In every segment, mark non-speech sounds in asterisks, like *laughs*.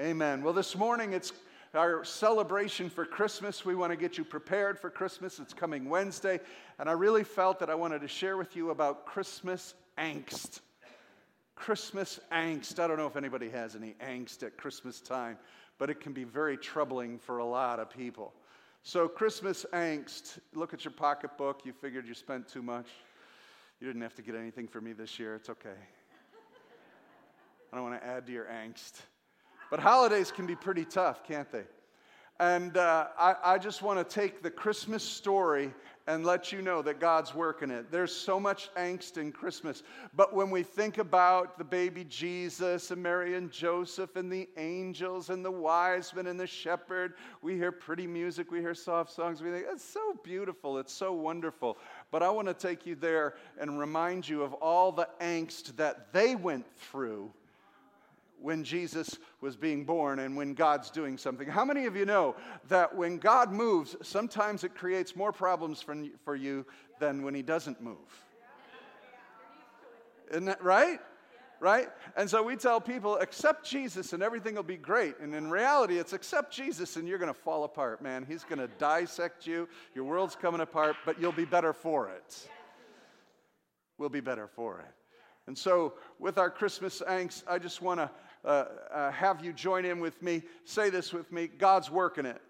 Amen. Well, this morning it's our celebration for Christmas. We want to get you prepared for Christmas. It's coming Wednesday. And I really felt that I wanted to share with you about Christmas angst. Christmas angst. I don't know if anybody has any angst at Christmas time, but it can be very troubling for a lot of people. So, Christmas angst. Look at your pocketbook. You figured you spent too much. You didn't have to get anything for me this year. It's okay. I don't want to add to your angst. But holidays can be pretty tough, can't they? And uh, I, I just want to take the Christmas story and let you know that God's working it. There's so much angst in Christmas. But when we think about the baby Jesus and Mary and Joseph and the angels and the wise men and the shepherd, we hear pretty music, we hear soft songs, we think, it's so beautiful, it's so wonderful. But I want to take you there and remind you of all the angst that they went through when Jesus was being born and when God's doing something. How many of you know that when God moves, sometimes it creates more problems for, for you than when He doesn't move? Isn't that right? Right? And so we tell people, accept Jesus and everything will be great. And in reality, it's accept Jesus and you're going to fall apart, man. He's going to dissect you. Your world's coming apart, but you'll be better for it. We'll be better for it. And so, with our Christmas angst, I just want to uh, uh, have you join in with me. Say this with me God's working it.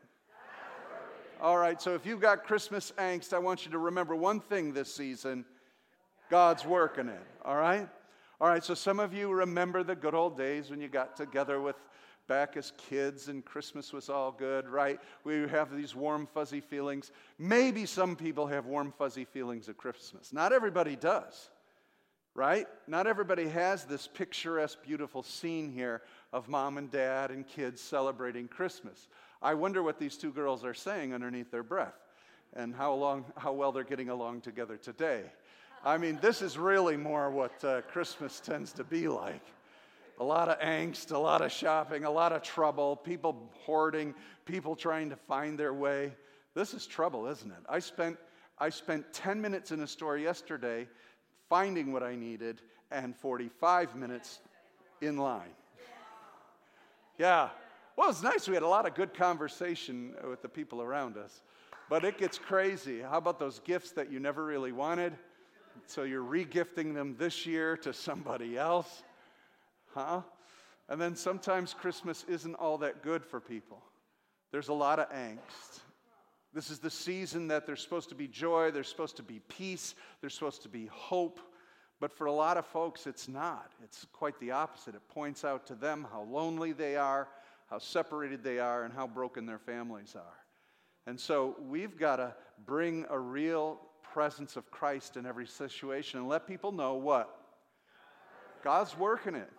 All right, so if you've got Christmas angst, I want you to remember one thing this season God's working it. All right? All right, so some of you remember the good old days when you got together with back as kids and Christmas was all good, right? We have these warm, fuzzy feelings. Maybe some people have warm, fuzzy feelings of Christmas. Not everybody does right? Not everybody has this picturesque, beautiful scene here of mom and dad and kids celebrating Christmas. I wonder what these two girls are saying underneath their breath and how, long, how well they're getting along together today. I mean, this is really more what uh, Christmas tends to be like. A lot of angst, a lot of shopping, a lot of trouble, people hoarding, people trying to find their way. This is trouble, isn't it? I spent, I spent 10 minutes in a store yesterday finding what I needed, and 45 minutes in line. Yeah. Well, it's nice. We had a lot of good conversation with the people around us. But it gets crazy. How about those gifts that you never really wanted? So you're regifting them this year to somebody else? Huh? And then sometimes Christmas isn't all that good for people. There's a lot of angst. This is the season that there's supposed to be joy, there's supposed to be peace, there's supposed to be hope. But for a lot of folks, it's not. It's quite the opposite. It points out to them how lonely they are, how separated they are, and how broken their families are. And so we've got to bring a real presence of Christ in every situation and let people know what? God's working it.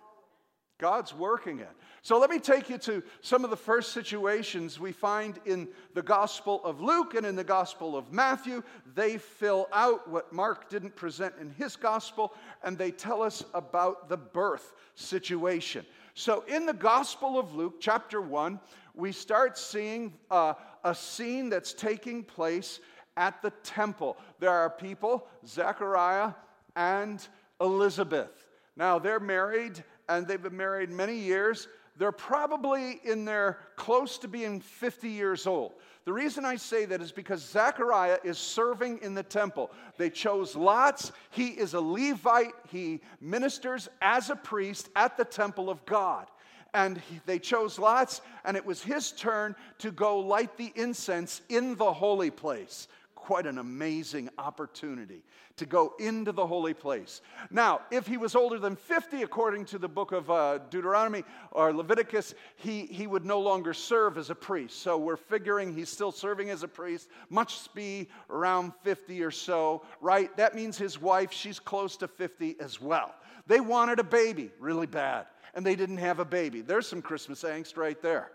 God's working it. So let me take you to some of the first situations we find in the Gospel of Luke and in the Gospel of Matthew. They fill out what Mark didn't present in his Gospel, and they tell us about the birth situation. So in the Gospel of Luke, chapter 1, we start seeing uh, a scene that's taking place at the temple. There are people, Zechariah and Elizabeth. Now, they're married and they've been married many years. They're probably in their close to being 50 years old. The reason I say that is because Zechariah is serving in the temple. They chose lots. He is a Levite. He ministers as a priest at the temple of God. And he, they chose lots, and it was his turn to go light the incense in the holy place quite an amazing opportunity to go into the holy place. Now, if he was older than 50, according to the book of uh, Deuteronomy or Leviticus, he, he would no longer serve as a priest. So we're figuring he's still serving as a priest, must be around 50 or so, right? That means his wife, she's close to 50 as well. They wanted a baby really bad, and they didn't have a baby. There's some Christmas angst right there.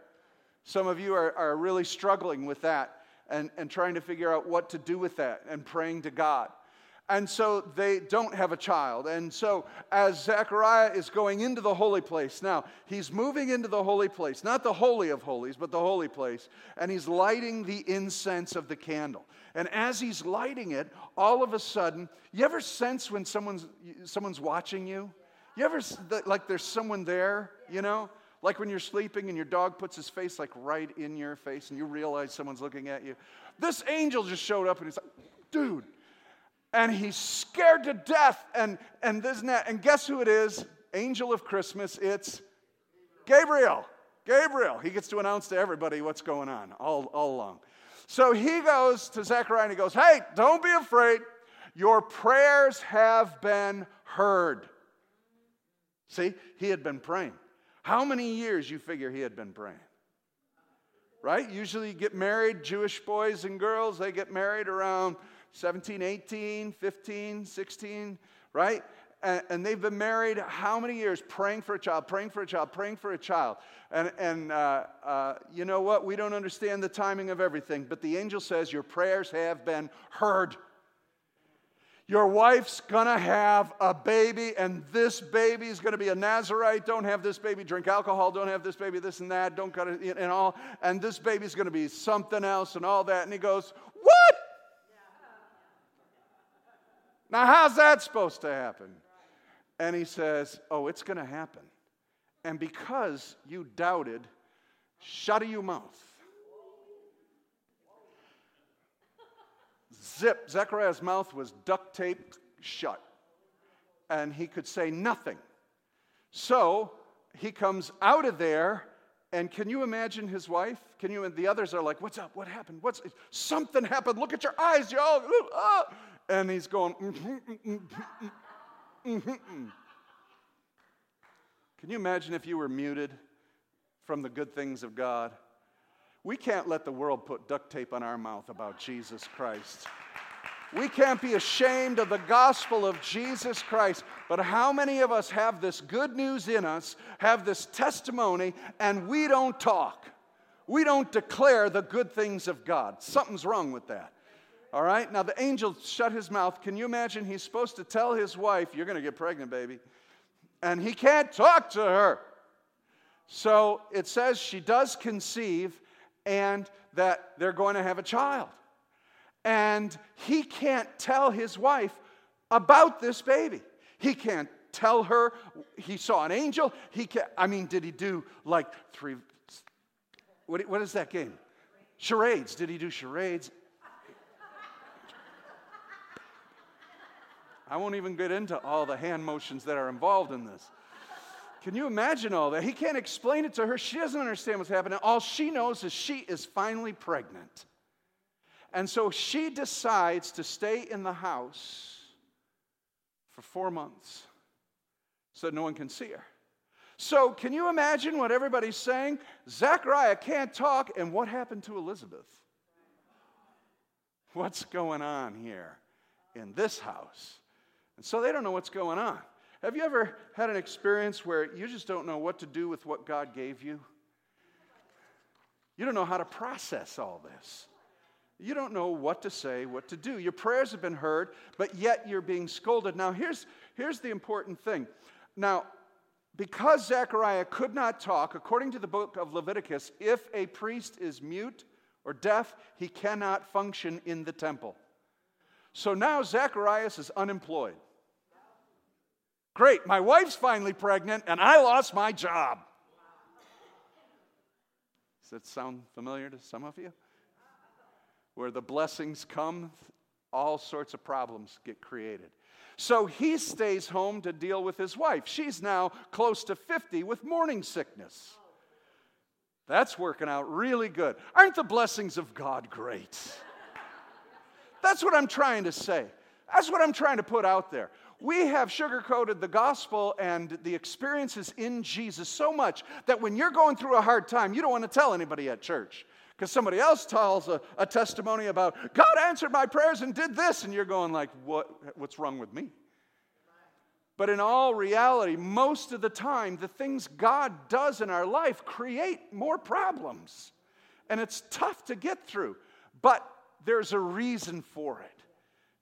Some of you are, are really struggling with that and, and trying to figure out what to do with that and praying to God. And so they don't have a child. And so, as Zechariah is going into the holy place, now he's moving into the holy place, not the Holy of Holies, but the holy place, and he's lighting the incense of the candle. And as he's lighting it, all of a sudden, you ever sense when someone's, someone's watching you? You ever, like, there's someone there, you know? Like when you're sleeping and your dog puts his face like right in your face and you realize someone's looking at you. This angel just showed up and he's like, dude. And he's scared to death and, and this and that. And guess who it is? Angel of Christmas. It's Gabriel. Gabriel. He gets to announce to everybody what's going on all, all along. So he goes to Zechariah and he goes, Hey, don't be afraid. Your prayers have been heard. See, he had been praying. How many years you figure he had been praying? Right? Usually you get married, Jewish boys and girls, they get married around 17, 18, 15, 16, right? And, and they've been married how many years? Praying for a child, praying for a child, praying for a child. And, and uh, uh, you know what? We don't understand the timing of everything, but the angel says, Your prayers have been heard. Your wife's gonna have a baby, and this baby is gonna be a Nazarite. Don't have this baby drink alcohol. Don't have this baby this and that. Don't got it and all. And this baby's gonna be something else and all that. And he goes, What? Now, how's that supposed to happen? And he says, Oh, it's gonna happen. And because you doubted, shut your mouth. Zip, Zechariah's mouth was duct taped shut, and he could say nothing. So he comes out of there, and can you imagine his wife? Can you? And the others are like, "What's up? What happened? What's something happened? Look at your eyes, y'all!" Ah. And he's going. Mm-hmm, mm-hmm, mm-hmm. Can you imagine if you were muted from the good things of God? We can't let the world put duct tape on our mouth about Jesus Christ. We can't be ashamed of the gospel of Jesus Christ. But how many of us have this good news in us, have this testimony, and we don't talk? We don't declare the good things of God. Something's wrong with that. All right? Now, the angel shut his mouth. Can you imagine? He's supposed to tell his wife, You're going to get pregnant, baby. And he can't talk to her. So it says she does conceive and that they're going to have a child. And he can't tell his wife about this baby. He can't tell her he saw an angel. He can't. I mean, did he do like three? What, what is that game? Charades. Did he do charades? I won't even get into all the hand motions that are involved in this. Can you imagine all that? He can't explain it to her. She doesn't understand what's happening. All she knows is she is finally pregnant. And so she decides to stay in the house for four months so no one can see her. So, can you imagine what everybody's saying? Zachariah can't talk, and what happened to Elizabeth? What's going on here in this house? And so they don't know what's going on. Have you ever had an experience where you just don't know what to do with what God gave you? You don't know how to process all this. You don't know what to say, what to do. Your prayers have been heard, but yet you're being scolded. Now, here's, here's the important thing. Now, because Zechariah could not talk, according to the book of Leviticus, if a priest is mute or deaf, he cannot function in the temple. So now Zacharias is unemployed. Great, my wife's finally pregnant and I lost my job. Does that sound familiar to some of you? Where the blessings come, all sorts of problems get created. So he stays home to deal with his wife. She's now close to 50 with morning sickness. That's working out really good. Aren't the blessings of God great? That's what I'm trying to say. That's what I'm trying to put out there we have sugarcoated the gospel and the experiences in Jesus so much that when you're going through a hard time, you don't want to tell anybody at church. Because somebody else tells a, a, testimony about God answered my prayers and did this, and you're going like, what, what's wrong with me? But in all reality, most of the time, the things God does in our life create more problems. And it's tough to get through. But there's a reason for it.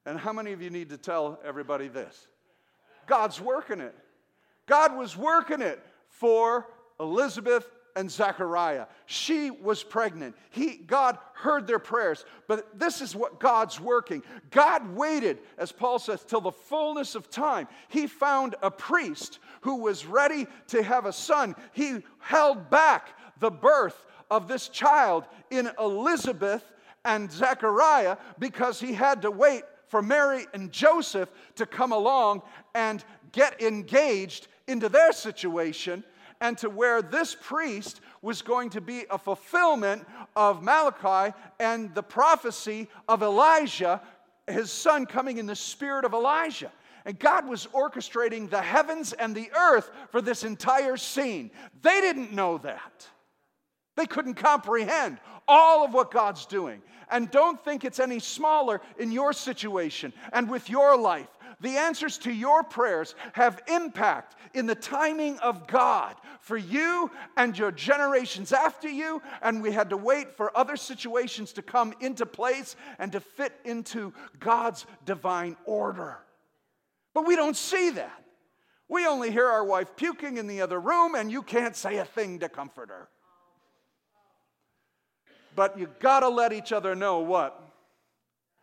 And how many of you need to tell everybody this? God's working it. God was working it for Elizabeth and Zechariah. She was pregnant. He, God heard their prayers. But this is what God's working. God waited, as Paul says, till the fullness of time. He found a priest who was ready to have a son. He held back the birth of this child in Elizabeth and Zechariah because he had to wait for Mary and Joseph to come along and get engaged into their situation and to where this priest was going to be a fulfillment of Malachi and the prophecy of Elijah, his son coming in the spirit of Elijah. And God was orchestrating the heavens and the earth for this entire scene. They didn't know that. They couldn't comprehend all of what God's doing. And don't think it's any smaller in your situation and with your life the answers to your prayers have impact in the timing of God for you and your generations after you. And we had to wait for other situations to come into place and to fit into God's divine order. But we don't see that. We only hear our wife puking in the other room, and you can't say a thing to comfort her. But you gotta let each other know what?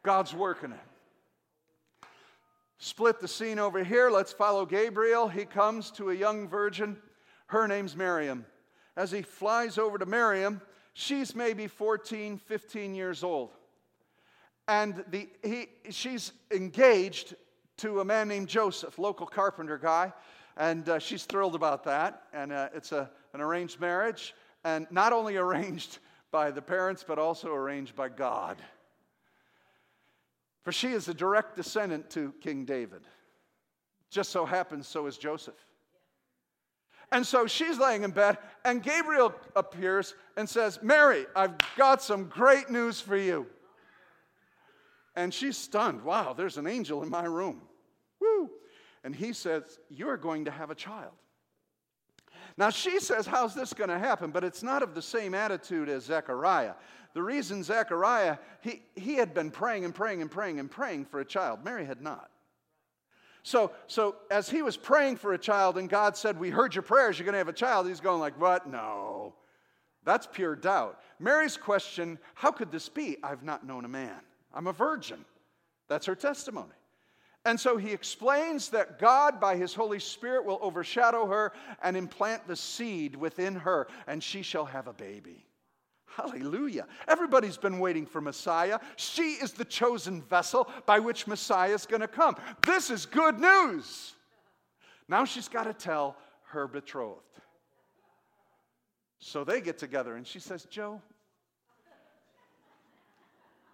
God's working it. Split the scene over here. Let's follow Gabriel. He comes to a young virgin. Her name's Miriam. As he flies over to Miriam, she's maybe 14, 15 years old. And the, he, she's engaged to a man named Joseph, local carpenter guy. And uh, she's thrilled about that. And uh, it's a, an arranged marriage. And not only *laughs* arranged by the parents, but also arranged by God. For she is a direct descendant to King David. Just so happens, so is Joseph. And so she's laying in bed, and Gabriel appears and says, Mary, I've got some great news for you. And she's stunned. Wow, there's an angel in my room. Woo! And he says, You're going to have a child. Now she says, How's this going to happen? But it's not of the same attitude as Zechariah. The reason Zechariah, he, he had been praying and praying and praying and praying for a child. Mary had not. So, so as he was praying for a child and God said, We heard your prayers, you're going to have a child, he's going like, What? No. That's pure doubt. Mary's question, How could this be? I've not known a man. I'm a virgin. That's her testimony. And so he explains that God, by his Holy Spirit, will overshadow her and implant the seed within her, and she shall have a baby. Hallelujah. Everybody's been waiting for Messiah. She is the chosen vessel by which Messiah is going to come. This is good news. Now she's got to tell her betrothed. So they get together and she says, Joe,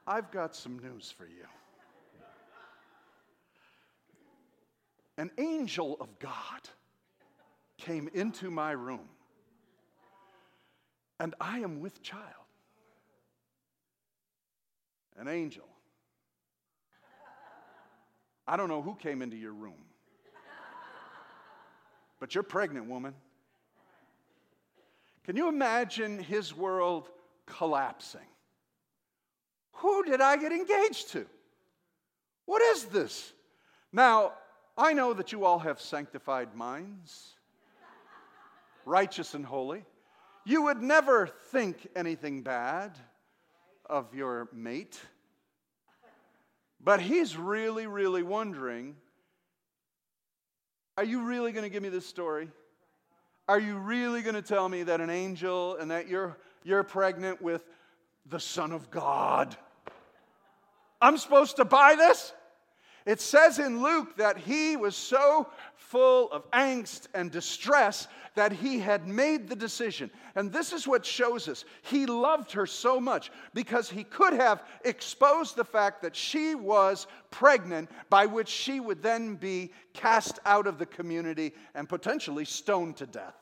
I've got some news for you. An angel of God came into my room and I am with child. An angel. I don't know who came into your room, but you're pregnant, woman. Can you imagine his world collapsing? Who did I get engaged to? What is this? Now, I know that you all have sanctified minds, righteous and holy. You would never think anything bad of your mate. But he's really, really wondering are you really going to give me this story? Are you really going to tell me that an angel and that you're, you're pregnant with the Son of God? I'm supposed to buy this? It says in Luke that he was so full of angst and distress that he had made the decision. And this is what shows us he loved her so much because he could have exposed the fact that she was pregnant, by which she would then be cast out of the community and potentially stoned to death.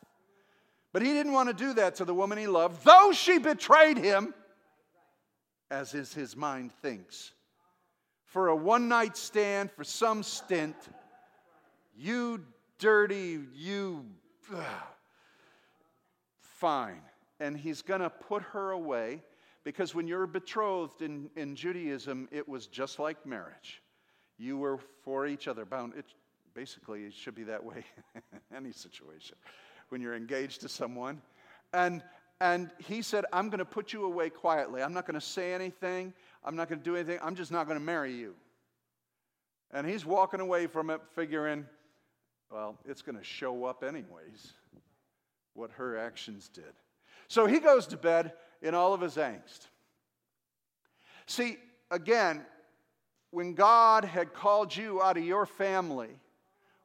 But he didn't want to do that to the woman he loved, though she betrayed him, as is his mind thinks for a one night stand, for some stint. You dirty, you. Ugh. *sighs* Fine. And he's going to put her away because when you're betrothed in, in Judaism, it was just like marriage. You were for each other, bound. It, basically, it should be that way *laughs* in any situation. When you're engaged to someone, And, and he said, I'm going to put you away quietly. I'm not going to say anything. I'm not going to do anything. I'm just not going to marry you. And he's walking away from it, figuring, well, it's going to show up anyways, what her actions did. So he goes to bed in all of his angst. See, again, when God had called you out of your family,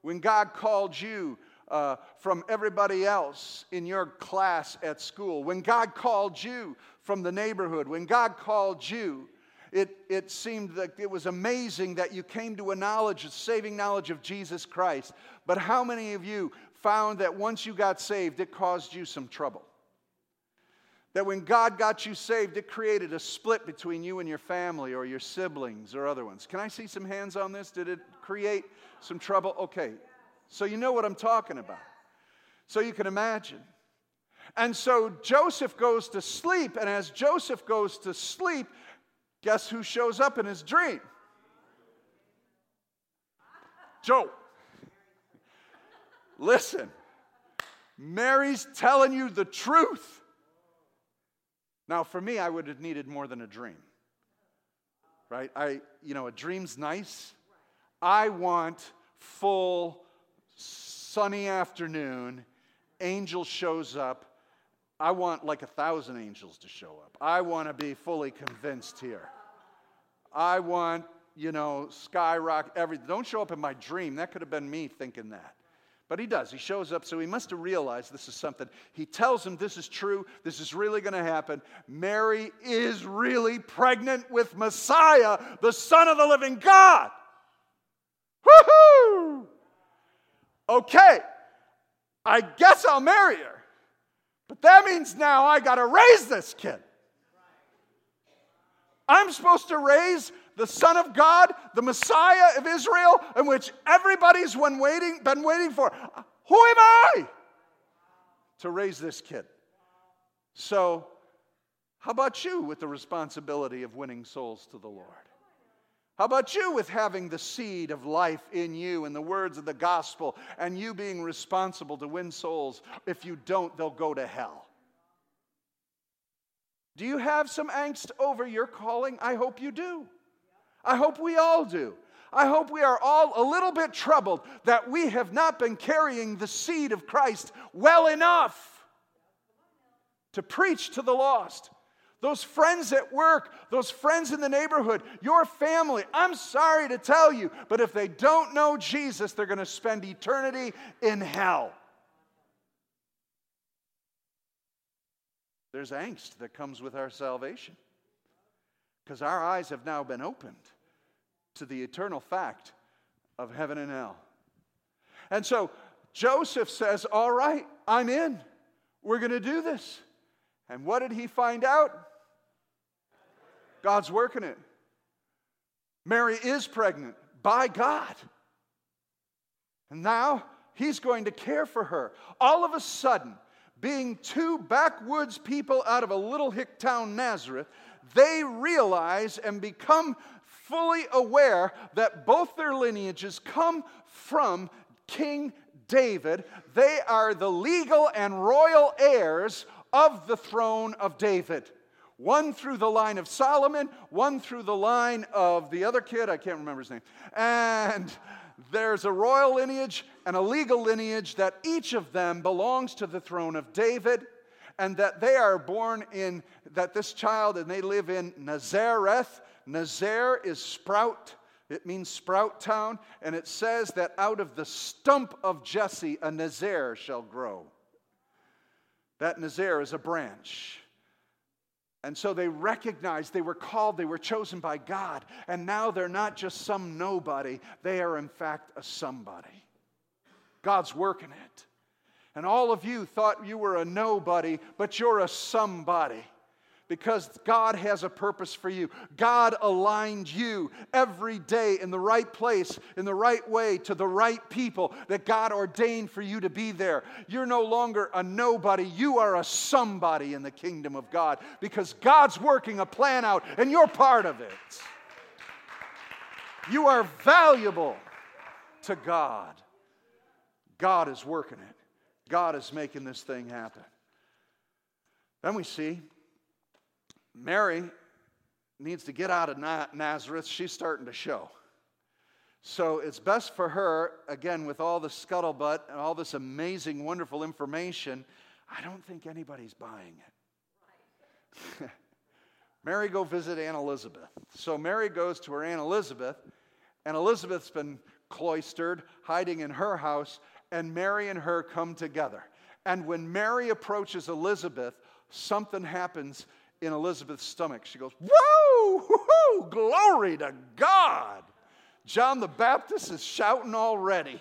when God called you uh, from everybody else in your class at school, when God called you from the neighborhood, when God called you, it, it seemed that it was amazing that you came to a knowledge, a saving knowledge of Jesus Christ. But how many of you found that once you got saved, it caused you some trouble? That when God got you saved, it created a split between you and your family or your siblings or other ones. Can I see some hands on this? Did it create some trouble? Okay, so you know what I'm talking about. So you can imagine. And so Joseph goes to sleep, and as Joseph goes to sleep, guess who shows up in his dream? Joe. Listen, Mary's telling you the truth. Now, for me, I would have needed more than a dream. Right? I, you know, a dream's nice. I want full sunny afternoon, angel shows up. I want like a thousand angels to show up. I want to be fully convinced here. I want, you know, skyrocket everything. Don't show up in my dream. That could have been me thinking that. But he does. He shows up, so he must have realized this is something. He tells him this is true, this is really going to happen. Mary is really pregnant with Messiah, the Son of the living God. Woohoo! Okay, I guess I'll marry her. But that means now I got to raise this kid. I'm supposed to raise the Son of God, the Messiah of Israel, in which everybody's been waiting, been waiting for. Who am I to raise this kid? So, how about you with the responsibility of winning souls to the Lord? How about you with having the seed of life in you and the words of the gospel and you being responsible to win souls? If you don't, they'll go to hell. Do you have some angst over your calling? I hope you do. I hope we all do. I hope we are all a little bit troubled that we have not been carrying the seed of Christ well enough to preach to the lost, those friends at work, those friends in the neighborhood, your family. I'm sorry to tell you, but if they don't know Jesus, they're going to spend eternity in hell. There's angst that comes with our salvation because our eyes have now been opened to the eternal fact of heaven and hell. And so Joseph says, All right, I'm in. We're going to do this. And what did he find out? God's working it. Mary is pregnant by God. And now he's going to care for her. All of a sudden, being two backwoods people out of a little hick town, Nazareth, they realize and become fully aware that both their lineages come from King David. They are the legal and royal heirs of the throne of David one through the line of Solomon, one through the line of the other kid, I can't remember his name. And there's a royal lineage and a legal lineage that each of them belongs to the throne of David, and that they are born in, that this child, and they live in Nazareth. Nazar is sprout. It means sprout town, and it says that out of the stump of Jesse a Nazar shall grow. That Nazar is a branch. And so they recognized they were called, they were chosen by God, and now they're not just some nobody, they are in fact a somebody. God's working it. And all of you thought you were a nobody, but you're a somebody because God has a purpose for you. God aligned you every day in the right place, in the right way, to the right people that God ordained for you to be there. You're no longer a nobody, you are a somebody in the kingdom of God because God's working a plan out and you're part of it. You are valuable to God. God is working it, God is making this thing happen. Then we see Mary needs to get out of Nazareth. She's starting to show. So it's best for her, again, with all the scuttlebutt and all this amazing, wonderful information. I don't think anybody's buying it. *laughs* Mary go visit Aunt Elizabeth. So Mary goes to her Aunt Elizabeth, and Elizabeth's been cloistered, hiding in her house, and Mary and her come together. And when Mary approaches Elizabeth, something happens in Elizabeth's stomach. She goes, Whoa, glory to God. John the Baptist is shouting already.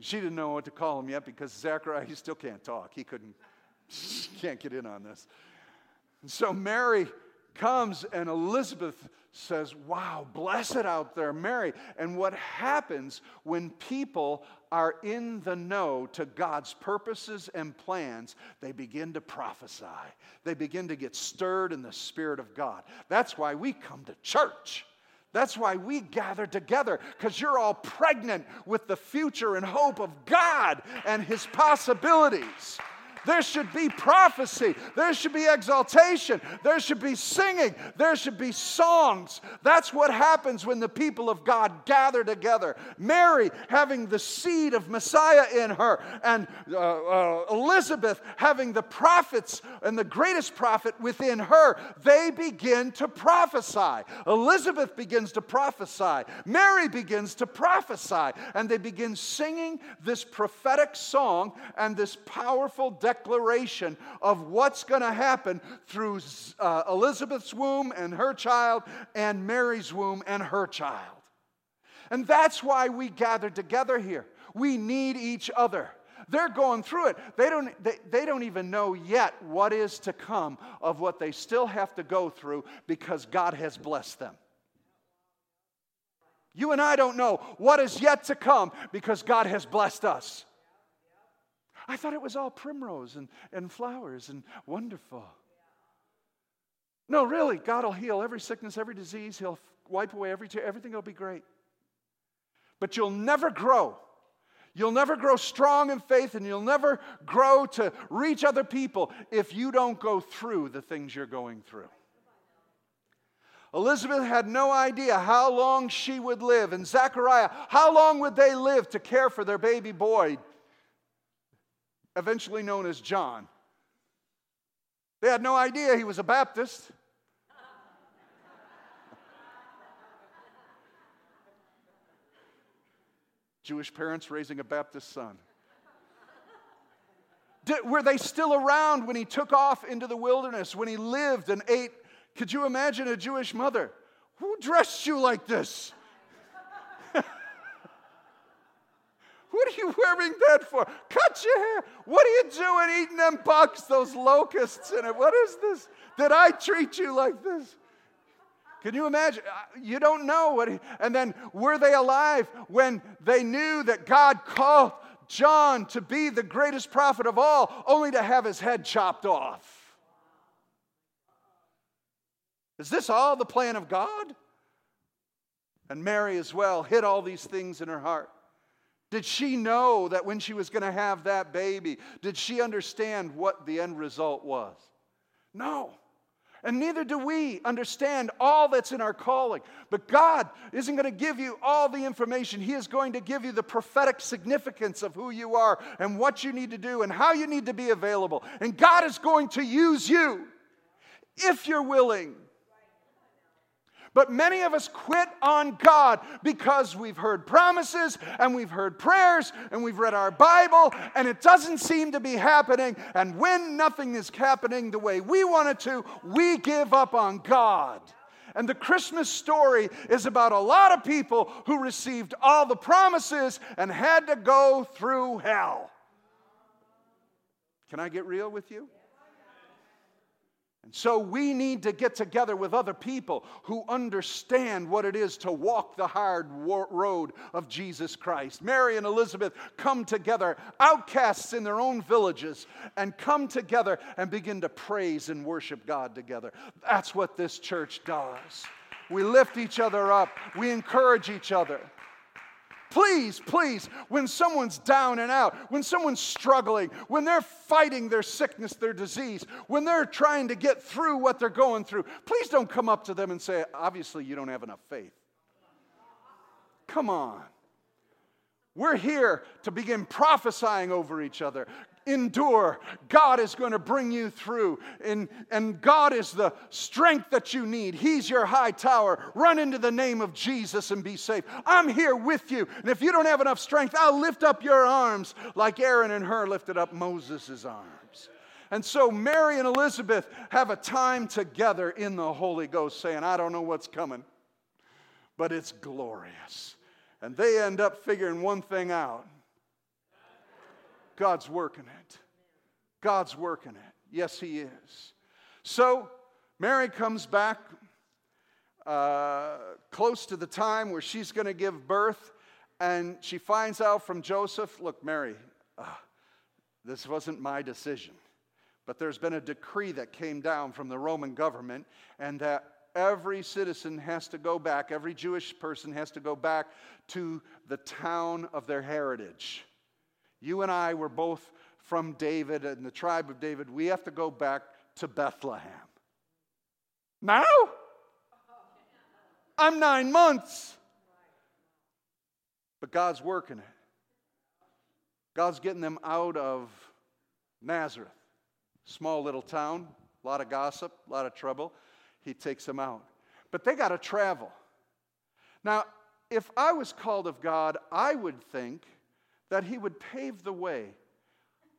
She didn't know what to call him yet because Zachariah, he still can't talk. He couldn't, *laughs* can't get in on this. And so Mary comes and Elizabeth says, Wow, blessed out there, Mary. And what happens when people are in the know to God's purposes and plans, they begin to prophesy. They begin to get stirred in the Spirit of God. That's why we come to church. That's why we gather together, because you're all pregnant with the future and hope of God and His possibilities. There should be prophecy. There should be exaltation. There should be singing. There should be songs. That's what happens when the people of God gather together. Mary having the seed of Messiah in her, and uh, uh, Elizabeth having the prophets and the greatest prophet within her, they begin to prophesy. Elizabeth begins to prophesy. Mary begins to prophesy. And they begin singing this prophetic song and this powerful declaration of what's going to happen through uh, Elizabeth's womb and her child, and Mary's womb and her child. And that's why we gather together here. We need each other. They're going through it. They don't, they, they don't even know yet what is to come of what they still have to go through because God has blessed them. You and I don't know what is yet to come because God has blessed us. I thought it was all primrose and, and flowers and wonderful. No, really, God will heal every sickness, every disease. He'll wipe away every tear. Everything will be great. But you'll never grow. You'll never grow strong in faith and you'll never grow to reach other people if you don't go through the things you're going through. Elizabeth had no idea how long she would live, and Zechariah, how long would they live to care for their baby boy, eventually known as John. They had no idea he was a Baptist. Jewish parents raising a Baptist son. Did, were they still around when he took off into the wilderness, when he lived and ate? Could you imagine a Jewish mother? Who dressed you like this? What are you wearing that for? Cut your hair. What are you doing eating them bugs, those locusts in it? What is this? Did I treat you like this? Can you imagine? Uh, you don't know what. He, and then were they alive when they knew that God called John to be the greatest prophet of all, only to have his head chopped off? Is this all the plan of God? And Mary as well hid all these things in her heart. Did she know that when she was going to have that baby, did she understand what the end result was? No. And neither do we understand all that's in our calling. But God isn't going to give you all the information. He is going to give you the prophetic significance of who you are and what you need to do and how you need to be available. And God is going to use you if you're willing but many of us quit on God because we've heard promises and we've heard prayers and we've read our Bible and it doesn't seem to be happening. And when nothing is happening the way we want it to, we give up on God. And the Christmas story is about a lot of people who received all the promises and had to go through hell. Can I get real with you? And so we need to get together with other people who understand what it is to walk the hard road of Jesus Christ. Mary and Elizabeth come together, outcasts in their own villages, and come together and begin to praise and worship God together. That's what this church does. We lift each other up, we encourage each other. Please, please, when someone's down and out, when someone's struggling, when they're fighting their sickness, their disease, when they're trying to get through what they're going through, please don't come up to them and say, obviously, you don't have enough faith. Come on. We're here to begin prophesying over each other. Endure. God is going to bring you through. And, and God is the strength that you need. He's your high tower. Run into the name of Jesus and be safe. I'm here with you. And if you don't have enough strength, I'll lift up your arms like Aaron and Hur lifted up Moses' arms. And so Mary and Elizabeth have a time together in the Holy Ghost saying, I don't know what's coming, but it's glorious. And they end up figuring one thing out God's working it. God's working it. Yes, He is. So Mary comes back uh, close to the time where she's going to give birth, and she finds out from Joseph look, Mary, uh, this wasn't my decision. But there's been a decree that came down from the Roman government, and that every citizen has to go back, every Jewish person has to go back to the town of their heritage. You and I were both from David and the tribe of David. We have to go back to Bethlehem. Now? I'm nine months. But God's working it. God's getting them out of Nazareth, small little town, a lot of gossip, a lot of trouble he takes them out. But they got to travel. Now, if I was called of God, I would think that he would pave the way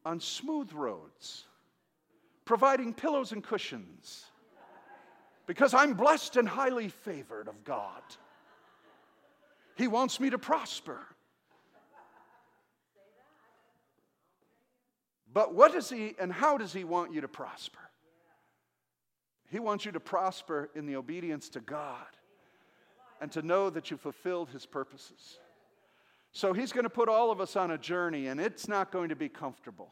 on smooth roads, providing pillows and cushions, because I'm blessed and highly favored of God. He wants me to prosper. But what does he and how does he want you to prosper? He wants you to prosper in the obedience to God and to know that you fulfilled His purposes. So He's going to put all of us on a journey, and it's not going to be comfortable.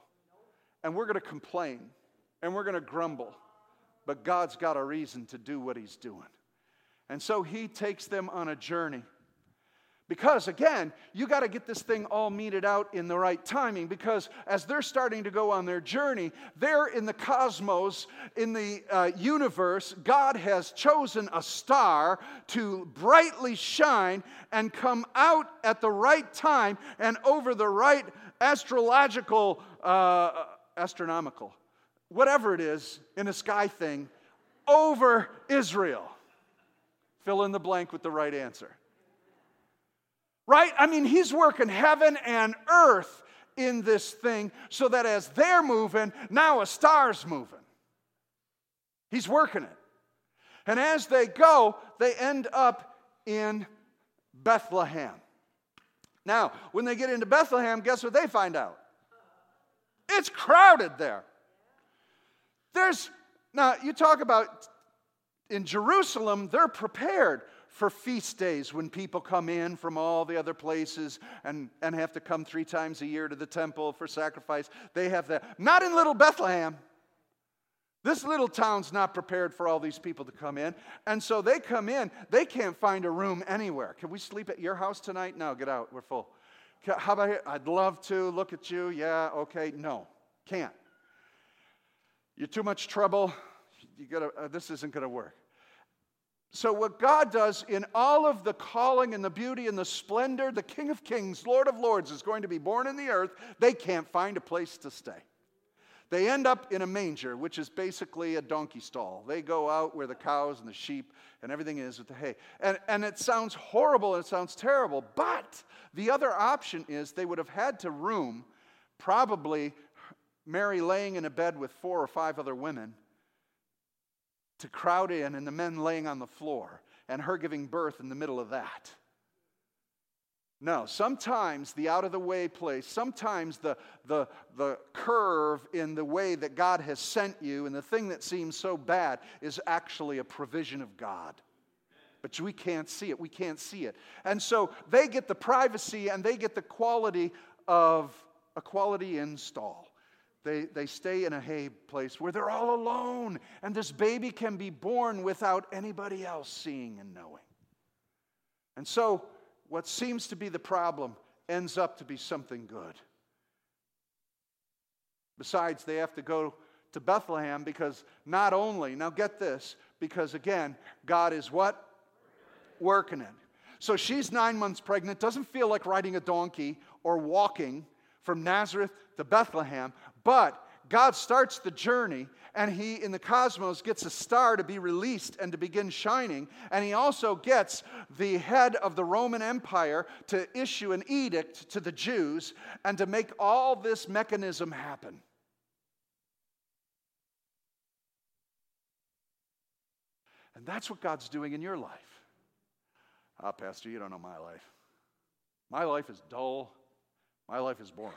And we're going to complain and we're going to grumble. But God's got a reason to do what He's doing. And so He takes them on a journey. Because again, you got to get this thing all meted out in the right timing. Because as they're starting to go on their journey, they're in the cosmos, in the uh, universe. God has chosen a star to brightly shine and come out at the right time and over the right astrological, uh, astronomical, whatever it is, in a sky thing, over Israel. Fill in the blank with the right answer right? I mean, he's working heaven and earth in this thing so that as they're moving, now a star's moving. He's working it. And as they go, they end up in Bethlehem. Now, when they get into Bethlehem, guess what they find out? It's crowded there. There's, now you talk about in Jerusalem, they're prepared for feast days when people come in from all the other places and, and have to come three times a year to the temple for sacrifice. They have that. Not in little Bethlehem. This little town's not prepared for all these people to come in. And so they come in, they can't find a room anywhere. Can we sleep at your house tonight? No, get out, we're full. How about here? I'd love to. Look at you. Yeah, okay. No, can't. You're too much trouble. You gotta, uh, this isn't going to work. So, what God does in all of the calling and the beauty and the splendor, the King of Kings, Lord of Lords, is going to be born in the earth, they can't find a place to stay. They end up in a manger, which is basically a donkey stall. They go out where the cows and the sheep and everything is with the hay. And, and it sounds horrible and it sounds terrible, but the other option is they would have had to room probably Mary laying in a bed with four or five other women to crowd in and the men laying on the floor and her giving birth in the middle of that. No, sometimes the out of the way place, sometimes the, the, the curve in the way that God has sent you and the thing that seems so bad is actually a provision of God. But we can't see it. We can't see it. And so they get the privacy and they get the quality of a quality install. They, they stay in a hay place where they're all alone, and this baby can be born without anybody else seeing and knowing. And so what seems to be the problem ends up to be something good. Besides, they have to go to Bethlehem because not only, now get this, because again, God is what? Working it. So she's nine months pregnant, doesn't feel like riding a donkey or walking from Nazareth to Bethlehem, but God starts the journey, and he, in the cosmos, gets a star to be released and to begin shining. And he also gets the head of the Roman Empire to issue an edict to the Jews and to make all this mechanism happen. And that's what God's doing in your life. Ah, Pastor, you don't know my life. My life is dull. My life is boring.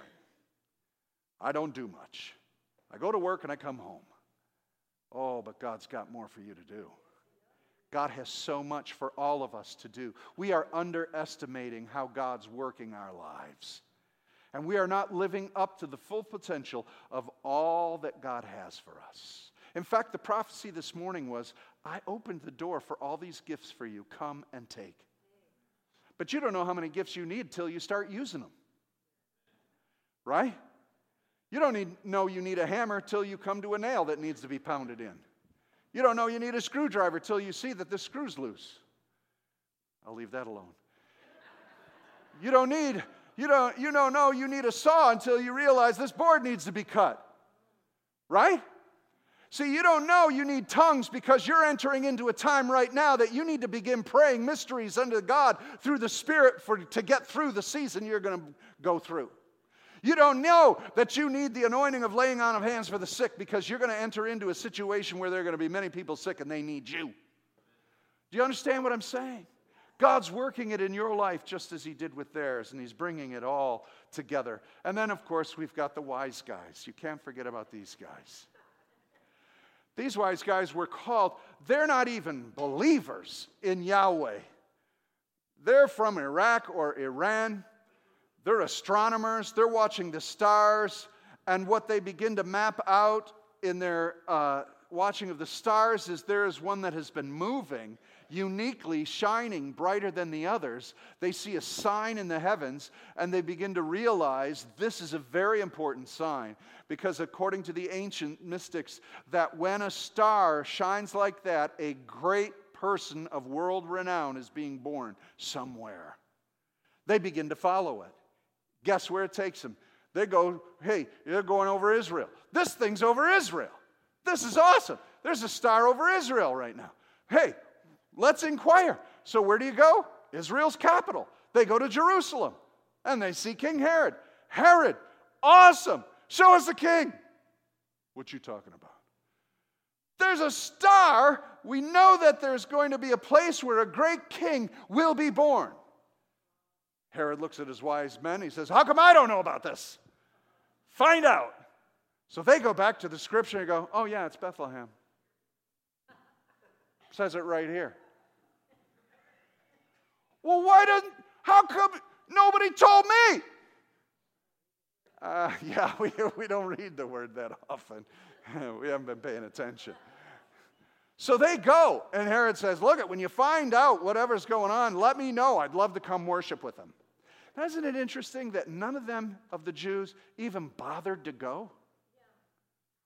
I don't do much. I go to work and I come home. Oh, but God's got more for you to do. God has so much for all of us to do. We are underestimating how God's working our lives. And we are not living up to the full potential of all that God has for us. In fact, the prophecy this morning was I opened the door for all these gifts for you. Come and take. But you don't know how many gifts you need till you start using them. Right? You don't need, know you need a hammer till you come to a nail that needs to be pounded in. You don't know you need a screwdriver till you see that the screw's loose. I'll leave that alone. You don't need, you don't, you don't know you need a saw until you realize this board needs to be cut. Right? See, you don't know you need tongues because you're entering into a time right now that you need to begin praying mysteries unto God through the Spirit for, to get through the season you're going to go through. You don't know that you need the anointing of laying on of hands for the sick because you're going to enter into a situation where there are going to be many people sick and they need you. Do you understand what I'm saying? God's working it in your life just as He did with theirs, and He's bringing it all together. And then, of course, we've got the wise guys. You can't forget about these guys. These wise guys were called, they're not even believers in Yahweh. They're from Iraq or Iran. They're astronomers, they're watching the stars, and what they begin to map out in their uh, watching of the stars is there is one that has been moving, uniquely shining brighter than the others. They see a sign in the heavens and they begin to realize this is a very important sign because, according to the ancient mystics, that when a star shines like that, a great person of world renown is being born somewhere. They begin to follow it. Guess where it takes them? They go, hey, they're going over Israel. This thing's over Israel. This is awesome. There's a star over Israel right now. Hey, let's inquire. So where do you go? Israel's capital. They go to Jerusalem and they see King Herod. Herod, awesome. Show us the king. What you talking about? There's a star. We know that there's going to be a place where a great king will be born. Herod looks at his wise men. He says, How come I don't know about this? Find out. So they go back to the scripture and go, Oh, yeah, it's Bethlehem. Says it right here. Well, why doesn't, how come nobody told me? Uh, *laughs* yeah, we, we don't read the word that often. *laughs* we haven't been paying attention. So they go, and Herod says, Look, at when you find out whatever's going on, let me know. I'd love to come worship with them. Now, isn't it interesting that none of them, of the Jews, even bothered to go?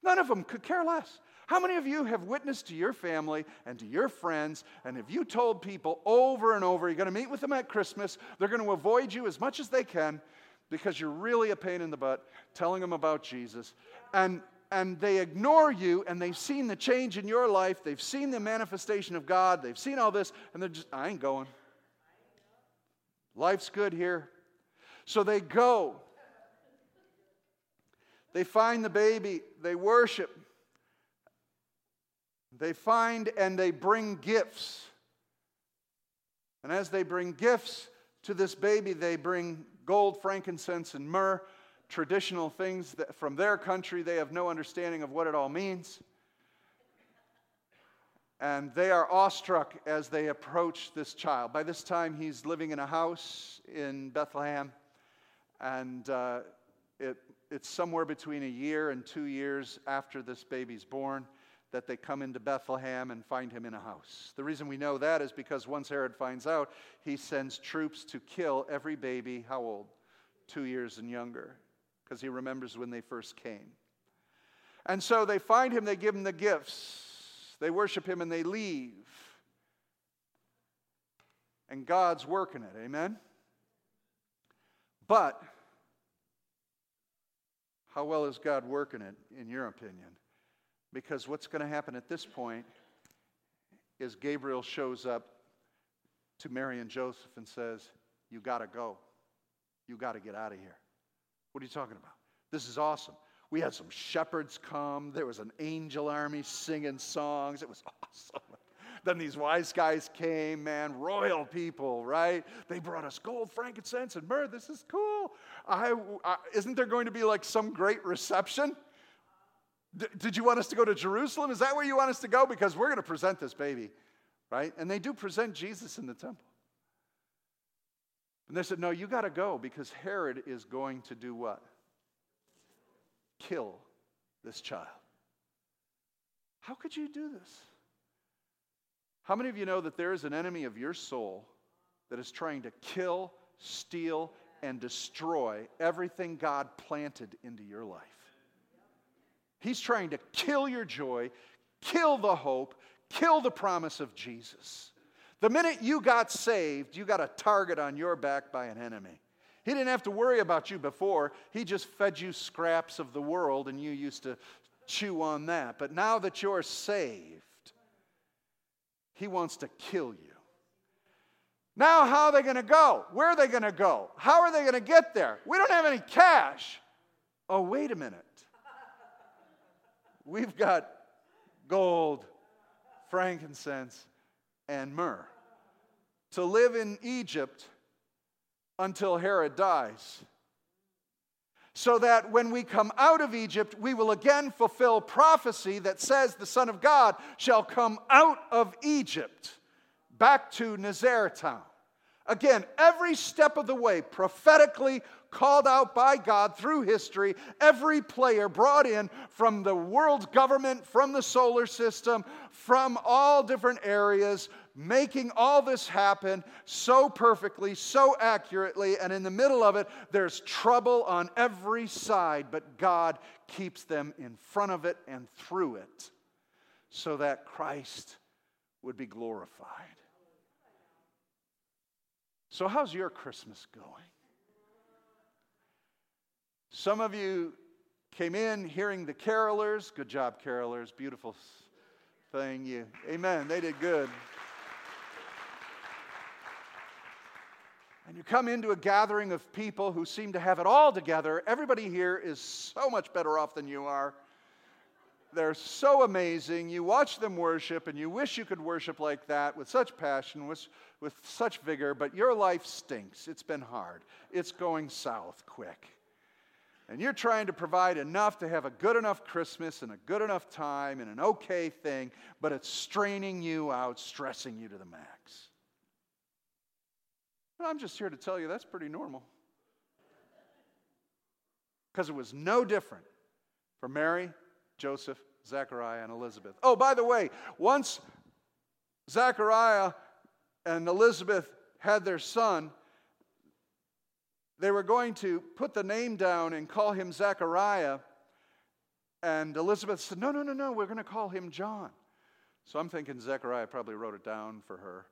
None of them could care less. How many of you have witnessed to your family and to your friends, and have you told people over and over, you're going to meet with them at Christmas, they're going to avoid you as much as they can because you're really a pain in the butt telling them about Jesus, and, and they ignore you, and they've seen the change in your life, they've seen the manifestation of God, they've seen all this, and they're just, I ain't going. Life's good here. So they go. They find the baby, they worship. They find and they bring gifts. And as they bring gifts to this baby, they bring gold, frankincense, and myrrh, traditional things that from their country. They have no understanding of what it all means. And they are awestruck as they approach this child. By this time, he's living in a house in Bethlehem and uh, it, it's somewhere between a year and two years after this baby's born. that they come into Bethlehem and find him in a house. The reason we know that is because once Herod finds out, he sends troops to kill every baby, how old? Two years and younger, because he remembers when they first came. And so they find him, they give him the gifts, they worship him, and they leave. And God's working it, amen? But how well is God working it, in your opinion? Because what's going to happen at this point is Gabriel shows up to Mary and Joseph and says, You got to go. You got to get out of here. What are you talking about? This is awesome. We had some shepherds come. There was an angel army singing songs. It was *laughs* awesome. Then these wise guys came, man, royal people, right? They brought us gold, frankincense, and myrrh. This is cool. I, I, isn't there going to be like some great reception? D- did you want us to go to Jerusalem? Is that where you want us to go? Because we're going to present this baby, right? And they do present Jesus in the temple. And they said, No, you got to go because Herod is going to do what? kill this child. How could you do this? How many of you know that there is an enemy of your soul that is trying to kill, steal, and destroy everything God planted into your life? He's trying to kill your joy, kill the hope, kill the promise of Jesus. The minute you got saved, you got a target on your back by an enemy. He didn't have to worry about you before. He just fed you scraps of the world and you used to chew on that. But now that you're saved, He wants to kill you. Now, how are they going to go? Where are they going to go? How are they going to get there? We don't have any cash. Oh, wait a minute. We've got gold, frankincense, and myrrh. To live in Egypt, until Herod dies. So that when we come out of Egypt, we will again fulfill prophecy that says the Son of God shall come out of Egypt back to Nazareth town. Again, every step of the way, prophetically called out by God through history, every player brought in from the world government, from the solar system, from all different areas, making all this happen so perfectly, so accurately, and in the middle of it, there's trouble on every side, but God keeps them in front of it and through it so that Christ would be glorified. So, how's your Christmas going? Some of you came in hearing the carolers. Good job, carolers. Beautiful thing. You, amen. They did good. And you come into a gathering of people who seem to have it all together, everybody here is so much better off than you are. They're so amazing. You watch them worship, and you wish you could worship like that with such passion, with, with such vigor, but your life stinks. It's been hard. It's going south quick. And you're trying to provide enough to have a good enough Christmas and a good enough time and an okay thing, but it's straining you out, stressing you to the max. I'm just here to tell you that's pretty normal. Because it was no different for Mary, Joseph, Zechariah, and Elizabeth. Oh, by the way, once Zechariah and Elizabeth had their son, they were going to put the name down and call him Zechariah. And Elizabeth said, No, no, no, no, we're going to call him John. So I'm thinking Zechariah probably wrote it down for her.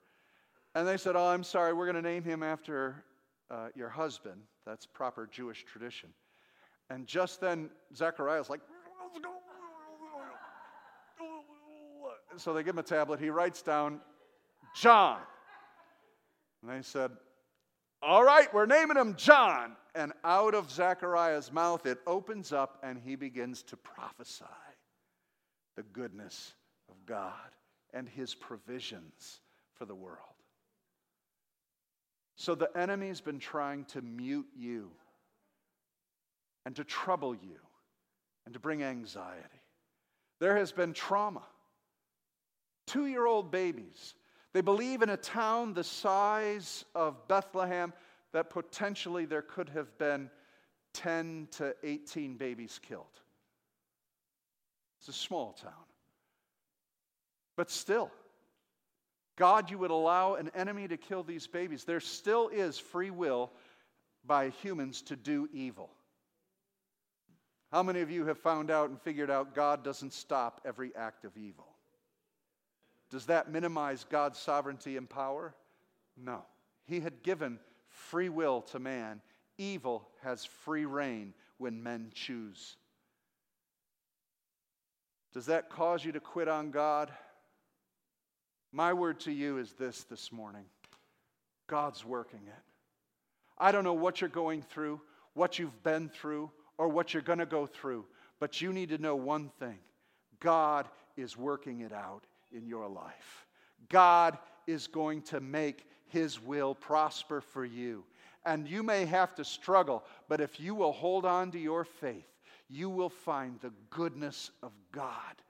And they said, Oh, I'm sorry, we're going to name him after uh, your husband. That's proper Jewish tradition. And just then, Zechariah's like, so they give him a tablet. He writes down John. And they said, All right, we're naming him John. And out of Zechariah's mouth, it opens up and he begins to prophesy the goodness of God and his provisions for the world. So the enemy's been trying to mute you and to trouble you and to bring anxiety. There has been trauma. Two year old babies. They believe in a town the size of Bethlehem that potentially there could have been 10 to 18 babies killed. It's a small town. But still, God, you would allow an enemy to kill these babies. There still is free will by humans to do evil. How many of you have found out and figured out God doesn't stop every act of evil? Does that minimize God's sovereignty and power? No. He had given free will to man. Evil has free reign when men choose. Does that cause you to quit on God? My word to you is this this morning God's working it. I don't know what you're going through, what you've been through, or what you're going to go through, but you need to know one thing God is working it out in your life. God is going to make his will prosper for you. And you may have to struggle, but if you will hold on to your faith, you will find the goodness of God